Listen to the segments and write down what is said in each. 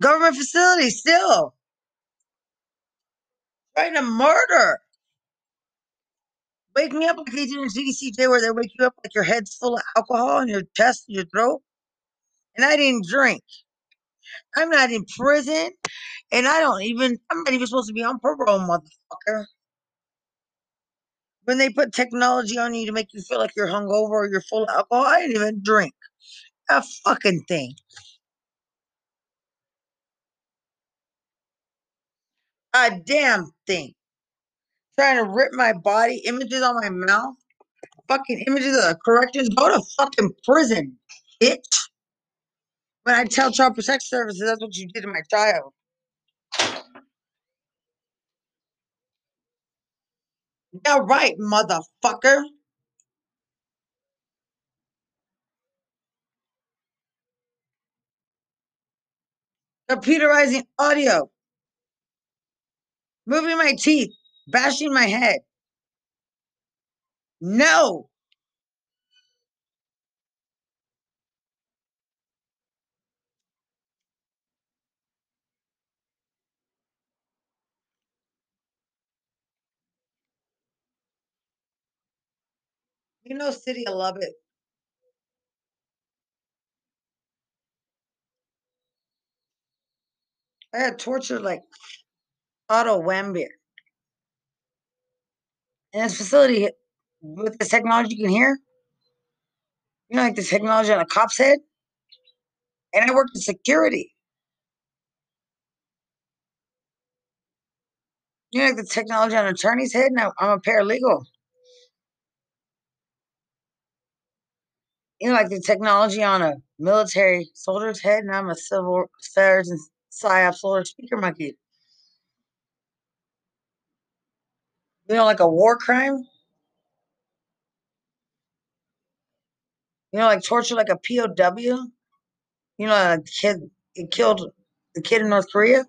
Government facility still. Trying to murder. Wake me up like they did in TDCJ where they wake you up like your head's full of alcohol in your chest, and your throat. And I didn't drink. I'm not in prison. And I don't even, I'm not even supposed to be on parole, motherfucker. When they put technology on you to make you feel like you're hungover or you're full of alcohol, I didn't even drink a fucking thing. A damn thing. Trying to rip my body, images on my mouth, fucking images of the corrections. Go to fucking prison, bitch. When I tell Child Protective Services, that's what you did to my child. Yeah, right, motherfucker. Computerizing audio. Moving my teeth. Bashing my head. No. You know, City of Lubbock. I got tortured like Otto Warmbier. And this facility, with this technology you can hear, you know, like the technology on a cop's head. And I worked in security. You know, like the technology on an attorney's head. Now I'm a paralegal. You know, like the technology on a military soldier's head. Now I'm a civil affairs and psyop soldier speaker monkey. You know, like a war crime. You know, like torture, like a POW. You know, a kid it killed the kid in North Korea.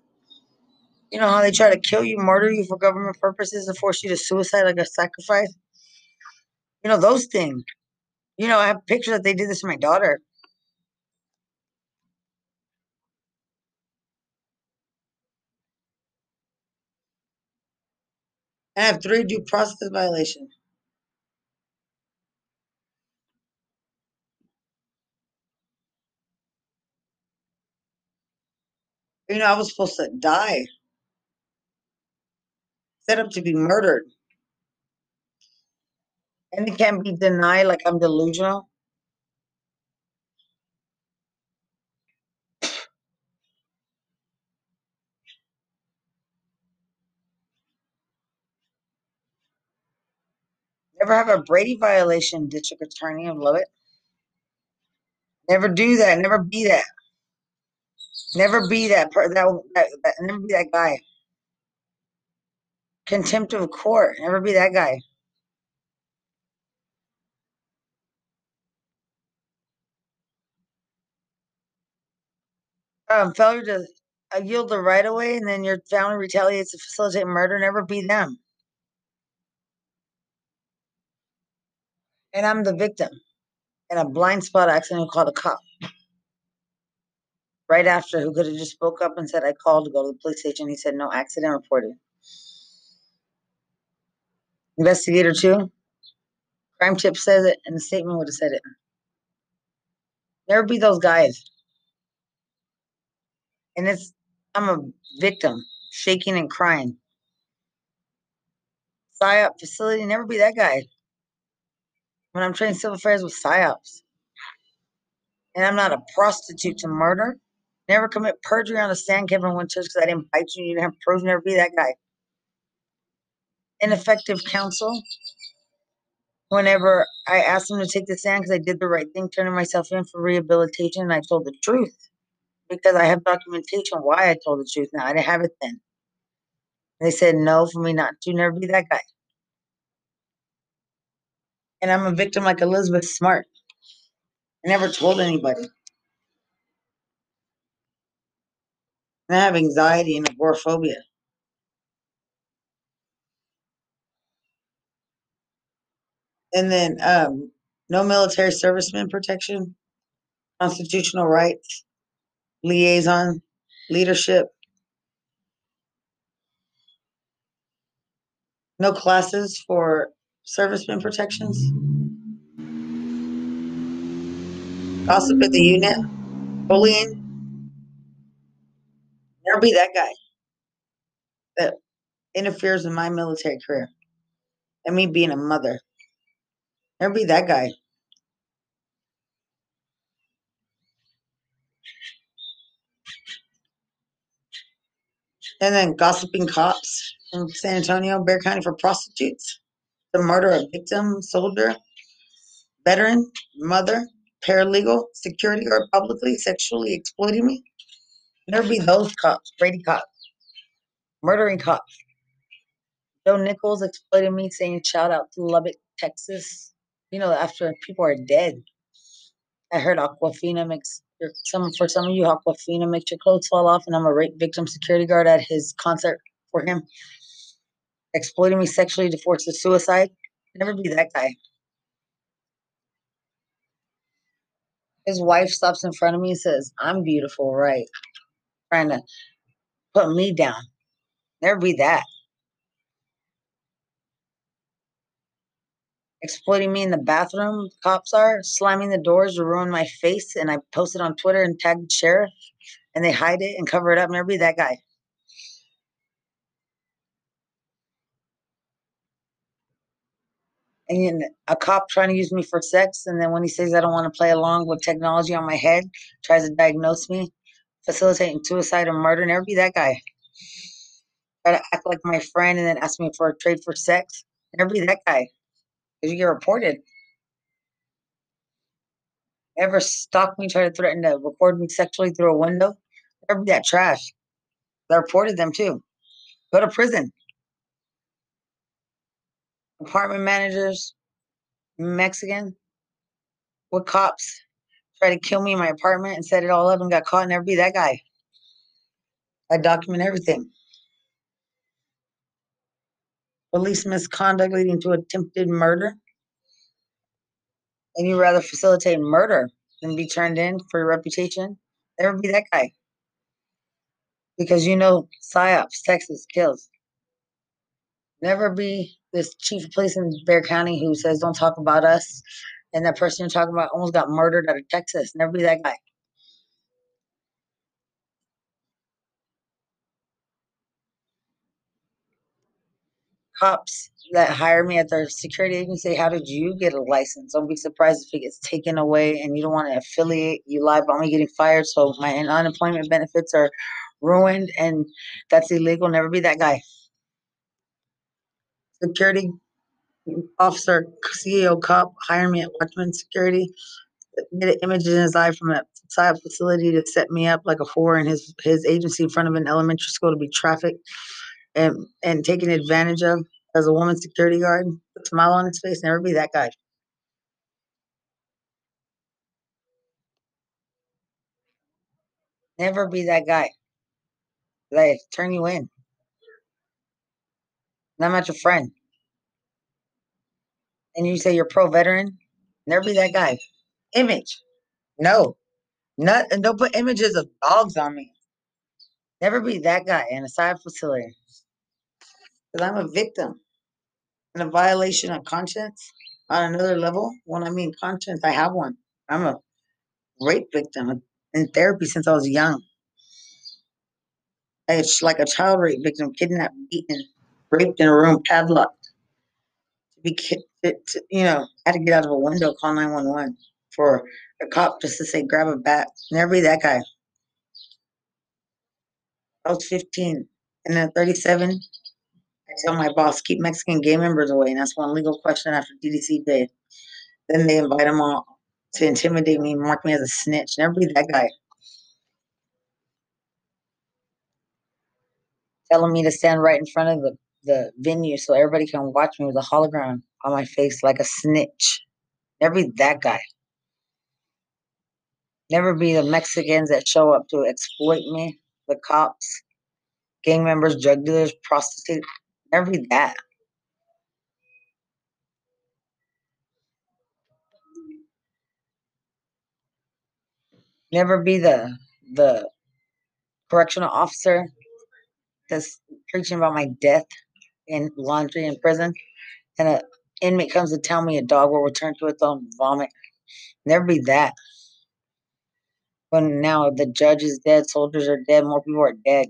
You know how they try to kill you, murder you for government purposes, and force you to suicide like a sacrifice. You know those things. You know, I have pictures that they did this to my daughter. I have three due process violations. You know, I was supposed to die, set up to be murdered. And it can't be denied like I'm delusional. Never have a Brady violation, district attorney. Love it. Never do that. Never be that. Never be that. Per- that, that, that. Never be that guy. Contempt of court. Never be that guy. Um, failure to uh, yield the right of way, and then your family retaliates to facilitate murder. Never be them. And I'm the victim. In a blind spot accident, who called a cop. Right after, who could have just spoke up and said, I called to go to the police station. He said, no, accident reported. Investigator two. Crime tip says it, and the statement would have said it. Never be those guys. And it's, I'm a victim, shaking and crying. PSYOP facility, never be that guy. When I'm training civil affairs with PSYOPs. And I'm not a prostitute to murder. Never commit perjury on the stand, Kevin Winters, because I didn't bite you. You didn't have proof. Never be that guy. Ineffective counsel. Whenever I asked them to take the stand because I did the right thing, turning myself in for rehabilitation, and I told the truth because I have documentation why I told the truth. Now I didn't have it then. They said no for me not to. Never be that guy. And I'm a victim like Elizabeth Smart. I never told anybody. And I have anxiety and agoraphobia. And then um, no military serviceman protection, constitutional rights, liaison, leadership. No classes for servicemen protections. Gossip at the unit. Bullying. Never be that guy that interferes in my military career. And me being a mother. Never be that guy. And then gossiping cops in San Antonio, Bexar County for prostitutes. The murder of victim, soldier, veteran, mother, paralegal, security guard publicly sexually exploiting me. There be those cops, Brady cops, murdering cops. Joe Nichols exploited me, saying shout out to Lubbock, Texas. You know, after people are dead. I heard Aquafina makes some for some of you, Aquafina makes your clothes fall off, and I'm a rape victim security guard at his concert for him. Exploiting me sexually to force a suicide. Never be that guy. His wife stops in front of me and says, I'm beautiful, right? Trying to put me down. Never be that. Exploiting me in the bathroom, cops are slamming the doors to ruin my face, and I posted on Twitter and tagged sheriff, and they hide it and cover it up. Never be that guy. And a cop trying to use me for sex, and then when he says I don't want to play along with technology on my head, tries to diagnose me, facilitating suicide or murder. Never be that guy. Try to act like my friend and then ask me for a trade for sex. Never be that guy, because you get reported. Ever stalk me, try to threaten to record me sexually through a window? Never be that trash. I reported them too. Go to prison apartment managers, Mexican, with cops, tried to kill me in my apartment and set it all up and got caught. Never be that guy. I document everything. Police misconduct leading to attempted murder. And you rather facilitate murder than be turned in for your reputation? Never be that guy. Because you know PSYOPs, Texas kills. Never be this chief of police in Bexar County who says, don't talk about us. And that person you're talking about almost got murdered out of Texas. Never be that guy. Cops that hire me at their security agency, how did you get a license? Don't be surprised if it gets taken away and you don't want to affiliate. You lie about me getting fired, so my unemployment benefits are ruined, and that's illegal. Never be that guy security officer, CEO cop hired me at Watchman Security. Made images in his eye from a side facility to set me up like a whore in his his agency in front of an elementary school to be trafficked and and taken advantage of as a woman security guard. Smile on his face, never be that guy. Never be that guy. Like turn you in. I'm not your friend. And you say you're pro veteran, never be that guy. Image. No. Not and don't put images of dogs on me. Never be that guy in a side facility. Because I'm a victim. And a violation of conscience on another level. When I mean conscience, I have one. I'm a rape victim in therapy since I was young. It's like a child rape victim, kidnapped, beaten, raped in a room, padlocked. To be, to, you know, had to get out of a window, call 911 for a cop just to say, grab a bat. Never be that guy. I was 15. And then 37, I tell my boss, keep Mexican gay members away. And that's one legal question after DDC Day. Then they invite them all to intimidate me, mark me as a snitch. Never be that guy. Telling me to stand right in front of the, the venue so everybody can watch me with a hologram on my face like a snitch. Never be that guy. Never be the Mexicans that show up to exploit me, the cops, gang members, drug dealers, prostitutes. Never be that. Never be the the correctional officer that's preaching about my death in laundry in prison, and an inmate comes to tell me a dog will return to its own vomit. Never be that. When now the judge is dead, soldiers are dead, more people are dead.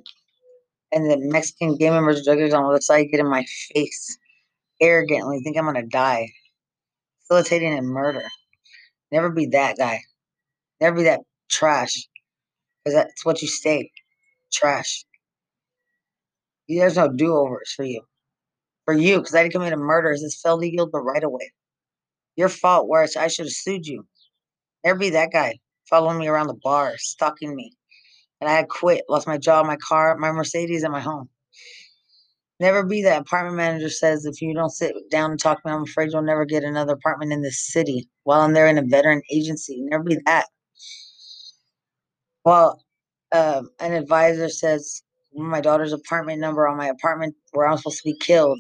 And the Mexican gang members, druggers on the other side get in my face arrogantly, think I'm gonna die. Facilitating a murder. Never be that guy. Never be that trash. Because that's what you stay. Trash. There's no do overs for you. For you, because I didn't commit a murder. This felt legal, but right away. Your fault, Worse, I should have sued you. Never be that guy following me around the bar, stalking me. And I had quit, lost my job, my car, my Mercedes, and my home. Never be that apartment manager says if you don't sit down and talk to me, I'm afraid you'll never get another apartment in this city while I'm there in a veteran agency. Never be that. Well, uh, an advisor says my daughter's apartment number on my apartment where I'm supposed to be killed,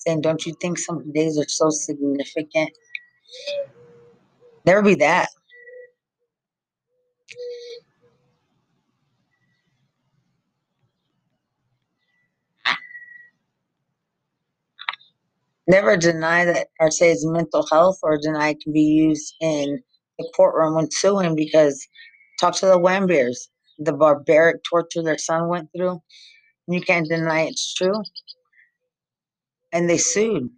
saying, Don't you think some days are so significant? Never be that. Never deny that it's mental health or deny it can be used in the courtroom when suing because talk to the Warmbiers, the barbaric torture their son went through. You can't deny it's true. And they sued.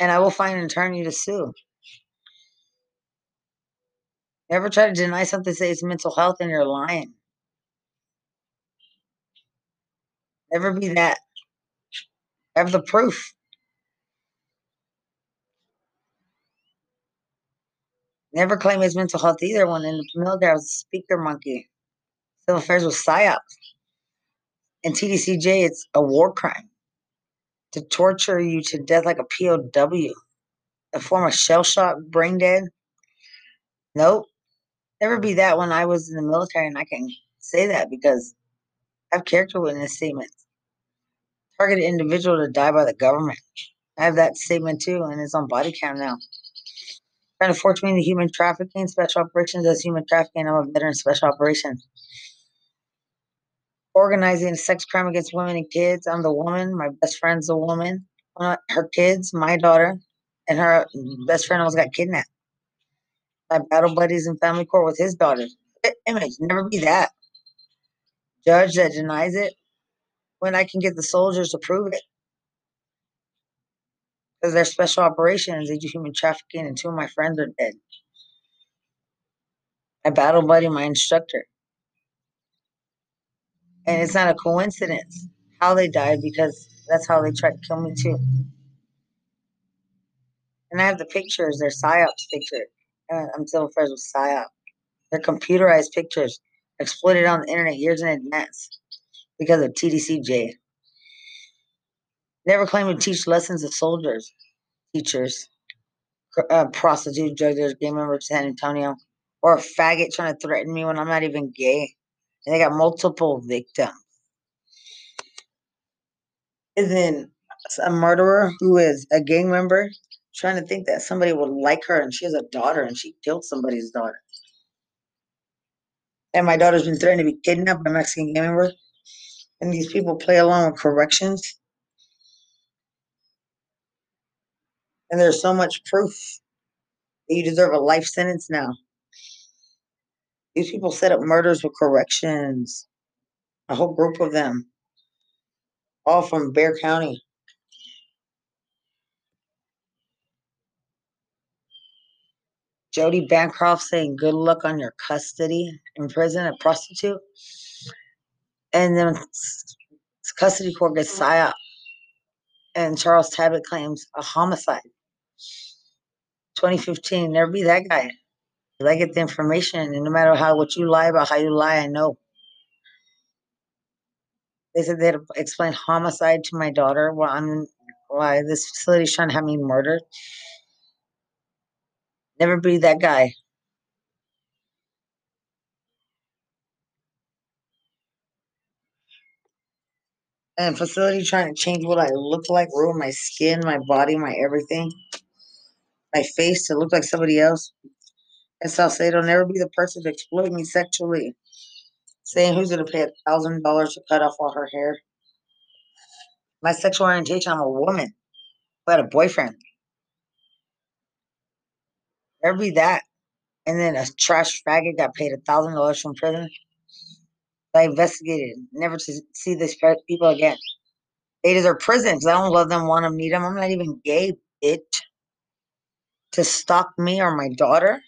And I will find an attorney to sue. Never try to deny something, say it's mental health, and you're lying. Never be that. Have the proof. Never claim it's mental health either. When in the military, I was a speaker monkey. Civil affairs was psyop. In TDCJ, it's a war crime to torture you to death like a POW, a form of shell shock, brain dead. Nope never be that when I was in the military, and I can say that because I have character witness statements. Targeted individual to die by the government. I have that statement too, and it's on body cam now. Trying to force me into human trafficking, special operations as human trafficking. I'm a veteran special operations. Organizing sex crime against women and kids. I'm the woman. My best friend's a woman. Uh, her kids, my daughter, and her best friend almost got kidnapped my battle buddies in family court with his daughter. Image, never be that. Judge that denies it when I can get the soldiers to prove it. Because they're special operations, they do human trafficking, and two of my friends are dead. My battle buddy, my instructor. And it's not a coincidence how they died because that's how they tried to kill me too. And I have the pictures, they're psyops pictures I'm still friends with PSYOP. They're computerized pictures exploited on the internet years in advance because of TDCJ. Never claimed to teach lessons of soldiers, teachers, uh, prostitute, judges, gang members, of San Antonio, or a faggot trying to threaten me when I'm not even gay. They got multiple victims. And then a murderer who is a gang member trying to think that somebody would like her and she has a daughter and she killed somebody's daughter. And my daughter's been threatened to be kidnapped by Mexican gang member. And these people play along with corrections. And there's so much proof that you deserve a life sentence now. These people set up murders with corrections, a whole group of them, all from Bexar County. Jody Bancroft saying good luck on your custody in prison, a prostitute. And then custody court gets mm. PSYOP. And Charles Tabbitt claims a homicide. 2015, never be that guy. I get the information, and no matter how what you lie about how you lie, I know. They said they had to explain homicide to my daughter I'm why this facility trying to have me murdered. Never be that guy. And facility trying to change what I look like, ruin my skin, my body, my everything, my face to look like somebody else. And I'll say it'll never be the person to exploit me sexually. Saying who's gonna pay a thousand dollars to cut off all her hair. My sexual orientation, I'm a woman. Had a boyfriend. Never be that. And then a trash faggot got paid a thousand dollars from prison. I investigated, never to see these people again. They deserve prison because I don't love them, want them, need them. I'm not even gay, bitch. To stalk me or my daughter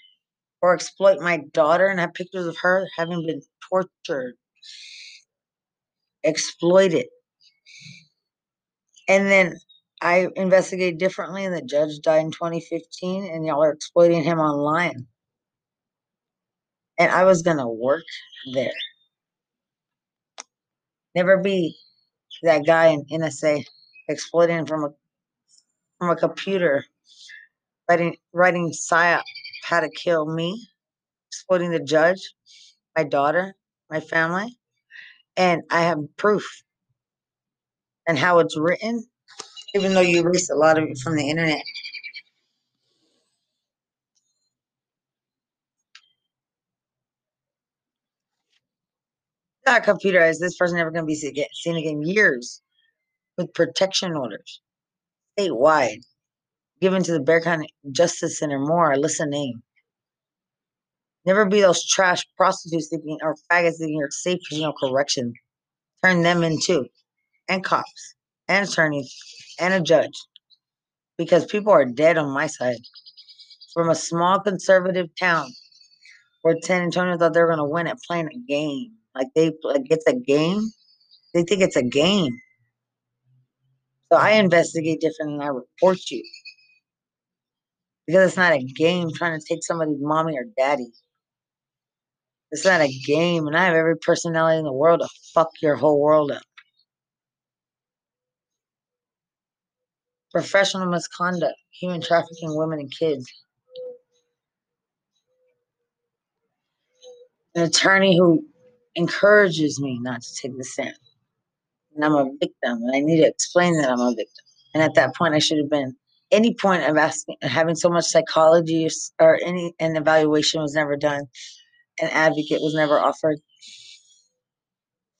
or exploit my daughter and have pictures of her having been tortured, exploited. And then I investigated differently, and the judge died in 2015, and y'all are exploiting him online. And I was going to work there. Never be that guy in NSA exploiting from a from a computer, writing writing psyop how to kill me, exploiting the judge, my daughter, my family, and I have proof and how it's written, even though you erased a lot of it from the internet. That computer is this person never going to be seen again? Years with protection orders statewide given to the Bexar County Justice Center more or name. Never be those trash prostitutes thinking or faggots thinking you're safe no correction. Turn them in too. And cops and attorneys and a judge. Because people are dead on my side. From a small conservative town where San Antonio thought they were gonna win at playing a game. Like they like it's a game. They think it's a game. So I investigate different and I report you. Because it's not a game trying to take somebody's mommy or daddy. It's not a game, and I have every personality in the world to fuck your whole world up. Professional misconduct, human trafficking women and kids. An attorney who encourages me not to take the stand. And I'm a victim, and I need to explain that I'm a victim. And at that point, I should have been any point of asking, having so much psychology or any an evaluation was never done. An advocate was never offered.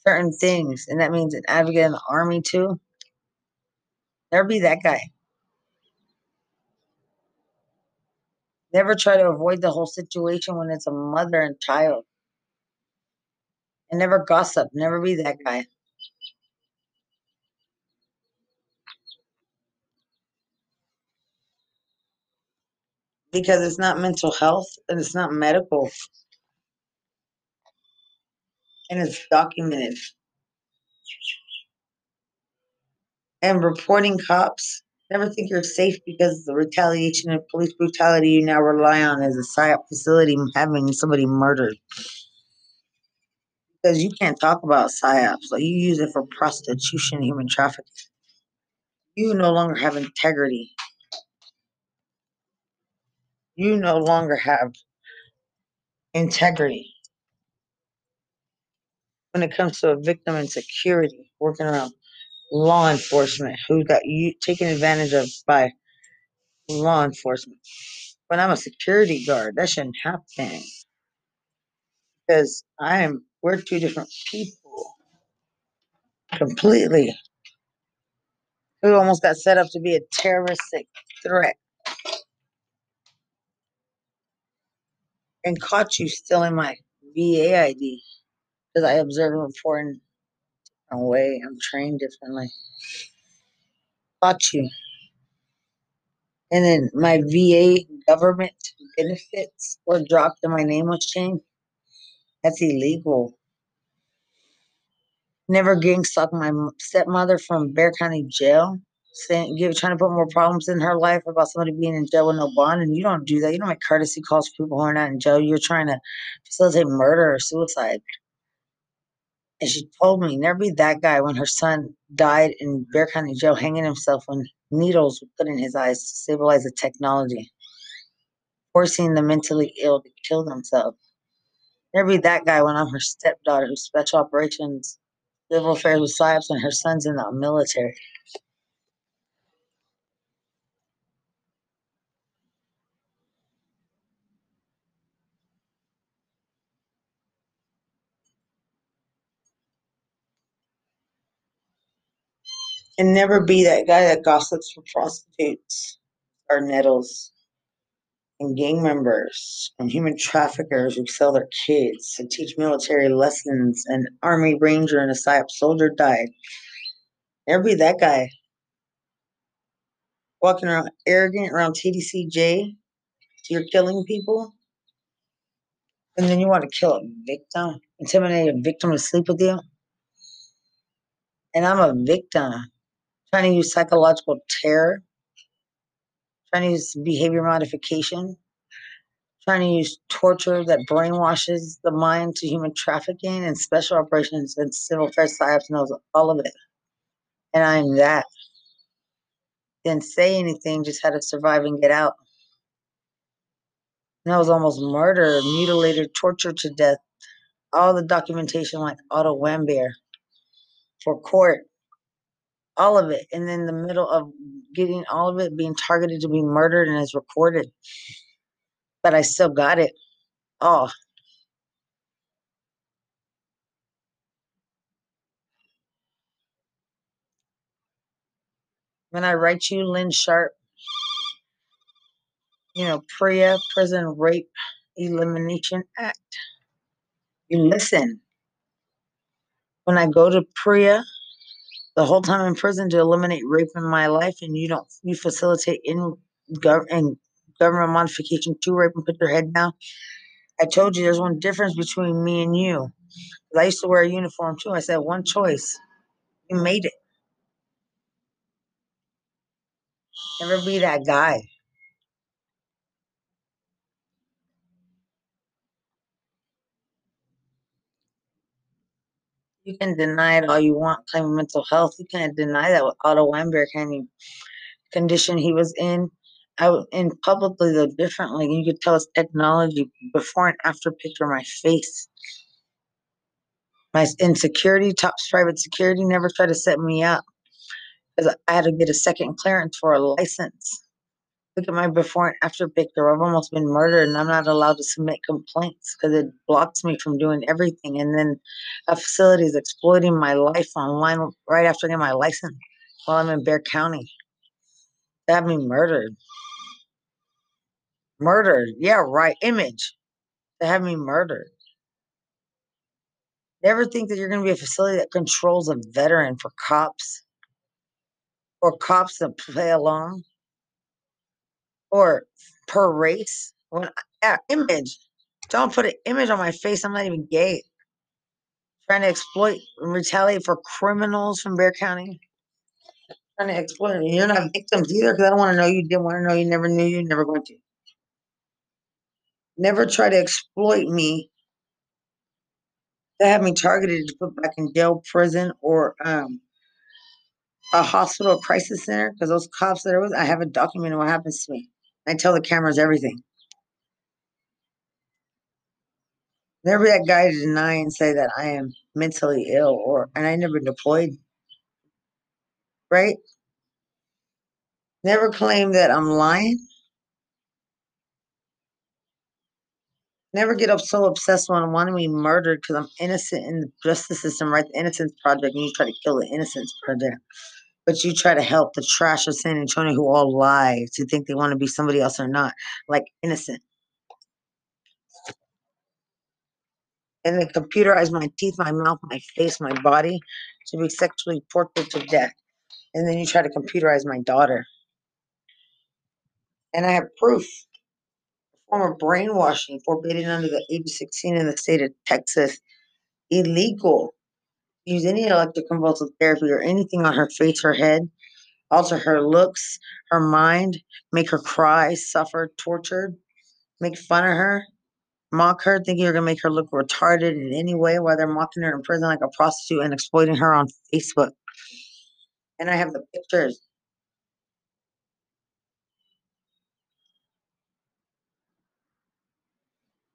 Certain things, and that means an advocate in the army too. Never be that guy. Never try to avoid the whole situation when it's a mother and child. And never gossip. Never be that guy. Because it's not mental health and it's not medical. And it's documented. And reporting cops, never think you're safe because the retaliation and police brutality you now rely on is a psyop facility having somebody murdered. Because you can't talk about psyops, like you use it for prostitution, human trafficking. You no longer have integrity you no longer have integrity when it comes to a victim and security working around law enforcement who got you taken advantage of by law enforcement. When I'm a security guard, that shouldn't happen. Because I'm we're two different people. Completely. Who almost got set up to be a terroristic threat and caught you stealing my VA ID because I observe and report in a way. I'm trained differently. Caught you. And then my VA government benefits were dropped and my name was changed. That's illegal. Never gang stalked my stepmother from Bexar County Jail saying give trying to put more problems in her life about somebody being in jail with no bond and you don't do that. You don't make courtesy calls for people who are not in jail. You're trying to facilitate murder or suicide. And she told me never be that guy when her son died in Bexar County jail hanging himself when needles were put in his eyes to stabilize the technology forcing the mentally ill to kill themselves. Never be that guy when I'm her stepdaughter who's special operations civil affairs with psyops and her son's in the military And never be that guy that gossips for prostitutes or nettles and gang members and human traffickers who sell their kids to teach military lessons. An army ranger and a PSYOP soldier died. Never be that guy. Walking around arrogant around TDCJ. You're killing people. And then you want to kill a victim, intimidate a victim to sleep with you. And I'm a victim trying to use psychological terror, trying to use behavior modification, trying to use torture that brainwashes the mind to human trafficking and special operations and civil affairs psyops knows all of it. And I'm that. Didn't say anything, just had to survive and get out. And I was almost murdered, mutilated, tortured to death. All the documentation like Otto Warmbier for court all of it and then the middle of getting all of it being targeted to be murdered and is recorded. But i still got it. All when i write you lynn sharp you know PREA prison rape elimination act. You listen. When i go to PREA the whole time in prison to eliminate rape in my life and you don't you facilitate in government government modification to rape and put your head down? I told you there's one difference between me and you. I used to wear a uniform too. I said one choice. You made it. Never be that guy you can deny it all you want claim mental health you can't deny that with otto Warmbier, can you condition he was in out in publicly though differently. You could tell it's technology before and after picture of my face. My insecurity, top private security, never tried to set me up because I had to get a second clearance for a license. Look at my before and after picture. I've almost been murdered and I'm not allowed to submit complaints because it blocks me from doing everything. And then a facility is exploiting my life online right after getting my license while I'm in Bexar County. They have me murdered. Murdered. Yeah, right. Image. They have me murdered. Never think that you're going to be a facility that controls a veteran for cops or cops that play along or per race. When yeah, image. Don't put an image on my face. I'm not even gay. Trying to exploit and retaliate for criminals from Bexar County. Trying to exploit. You're not victims either because I don't want to know you. Didn't want to know you. Never knew you. Never going to. Never try to exploit me. They have me targeted to put back in jail, prison, or um, a hospital crisis center because those cops that are with, I have it documented what happens to me. I tell the cameras everything. Never that guy to deny and say that I am mentally ill or and I never deployed. Right? Never claim that I'm lying. Never get up so obsessed when wanting me murdered because I'm innocent in the justice system, right? The Innocence Project, and you try to kill the Innocence Project. But you try to help the trash of San Antonio who all lie to think they want to be somebody else or not, like innocent. And they computerize my teeth, my mouth, my face, my body to be sexually tortured to death. And then you try to computerize my daughter. And I have proof form of brainwashing forbidden under the age of 16 in the state of Texas. Illegal. Use any electroconvulsive therapy or anything on her face or head, alter her looks, her mind, make her cry, suffer, tortured, make fun of her, mock her, thinking you're gonna make her look retarded in any way while they're mocking her in prison like a prostitute and exploiting her on Facebook. And I have the pictures.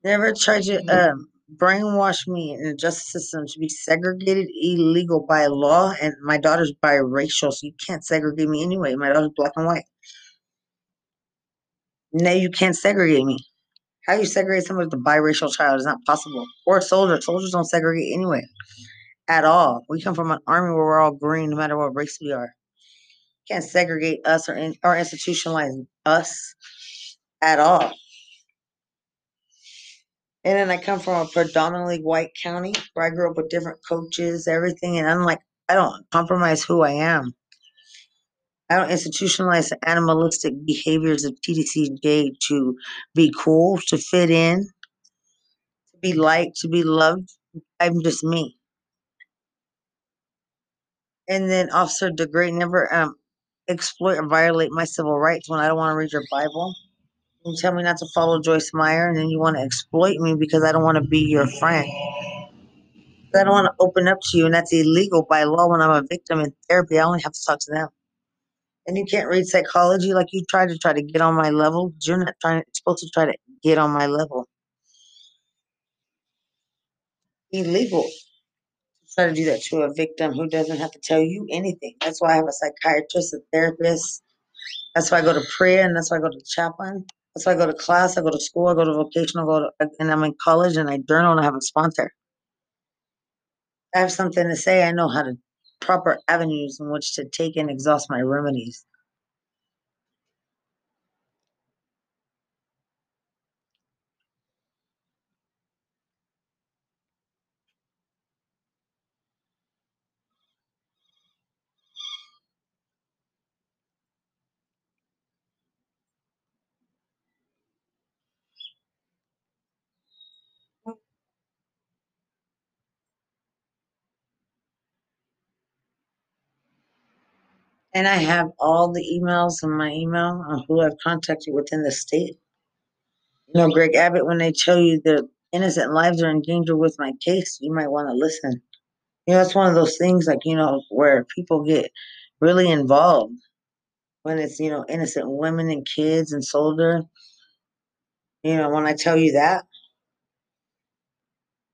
Never tried to um, brainwash me in the justice system to be segregated, illegal by law, and my daughter's biracial, so you can't segregate me anyway. My daughter's black and white. No, you can't segregate me. How you segregate someone with a biracial child is not possible. Or a soldier. Soldiers don't segregate anyway. At all. We come from an army where we're all green no matter what race we are. Can't segregate us or in, or institutionalize us at all. And then I come from a predominantly white county where I grew up with different coaches, everything, and I'm like, I don't compromise who I am. I don't institutionalize the animalistic behaviors of TDCJ to be cool, to fit in, to be liked, to be loved. I'm just me. And then Officer DeGrey never um, exploit or violate my civil rights when I don't want to read your Bible. You tell me not to follow Joyce Meyer, and then you want to exploit me because I don't want to be your friend. I don't want to open up to you, and that's illegal by law when I'm a victim in therapy. I only have to talk to them. And you can't read psychology like you try to try to get on my level. You're not trying supposed to try to get on my level. Illegal to try to do that to a victim who doesn't have to tell you anything. That's why I have a psychiatrist, a therapist. That's why I go to prayer, and that's why I go to chaplain. Why I go to class, I go to school, I go to vocational, I go to, and I'm in college, and I journal, and I have a sponsor. I have something to say. I know how to proper avenues in which to take and exhaust my remedies. And I have all the emails in my email on who I've contacted within the state. You know, Greg Abbott, when they tell you that innocent lives are in danger with my case, you might want to listen. You know, it's one of those things like, you know, where people get really involved when it's, you know, innocent women and kids and soldier. You know, when I tell you that,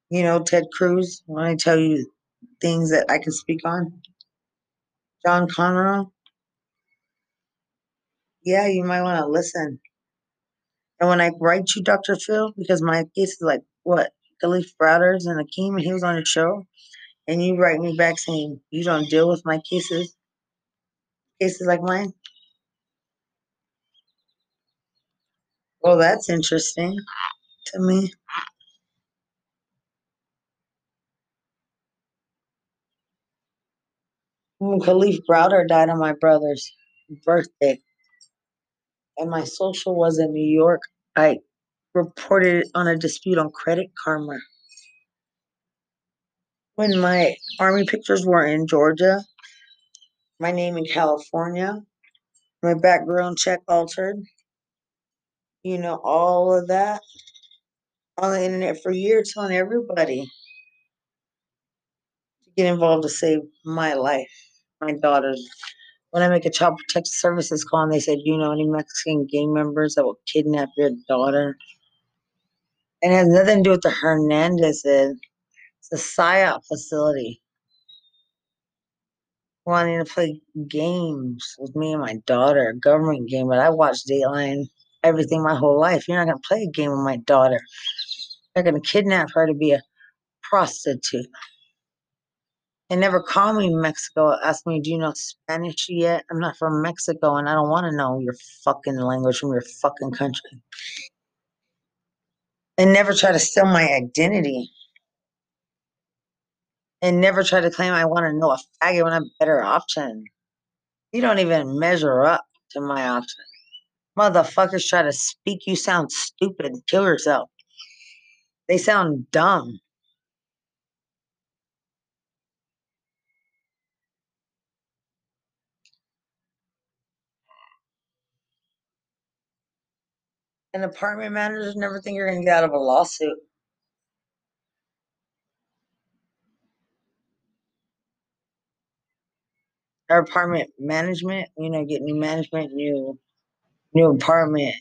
you know, Ted Cruz, when I tell you things that I can speak on, John Cornyn, yeah, you might want to listen. And when I write you, Dr. Phil, because my case is like what Kalief Browders and Akeem, and he was on the show, and you write me back saying you don't deal with my cases, cases like mine. Well, that's interesting to me. Mm, when Kalief Browder died on my brother's birthday, and my social was in New York. I reported on a dispute on Credit Karma. When my army pictures were in Georgia, my name in California, my background check altered, you know, all of that on the internet for years, telling everybody to get involved to save my life, my daughter's. When I make a child protective services call and they said, you know any Mexican gang members that will kidnap your daughter? And it has nothing to do with the Hernandezes. It's a PSYOP facility wanting to play games with me and my daughter, a government game. But I watched Dateline everything my whole life. You're not going to play a game with my daughter. They're going to kidnap her to be a prostitute. They never call me Mexico, ask me, do you know Spanish yet? I'm not from Mexico and I don't want to know your fucking language from your fucking country. And never try to steal my identity. And never try to claim I want to know a faggot when I'm a better option. You don't even measure up to my option. Motherfuckers try to speak, you sound stupid. Kill yourself. They sound dumb. And apartment managers never think you're going to get out of a lawsuit. Our apartment management, you know, get new management, new new apartment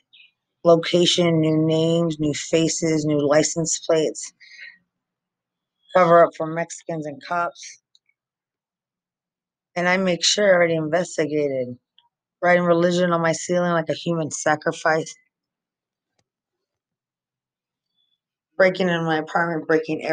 location, new names, new faces, new license plates. Cover up for Mexicans and cops. And I make sure I already investigated. Writing religion on my ceiling like a human sacrifice. Breaking in my apartment, breaking every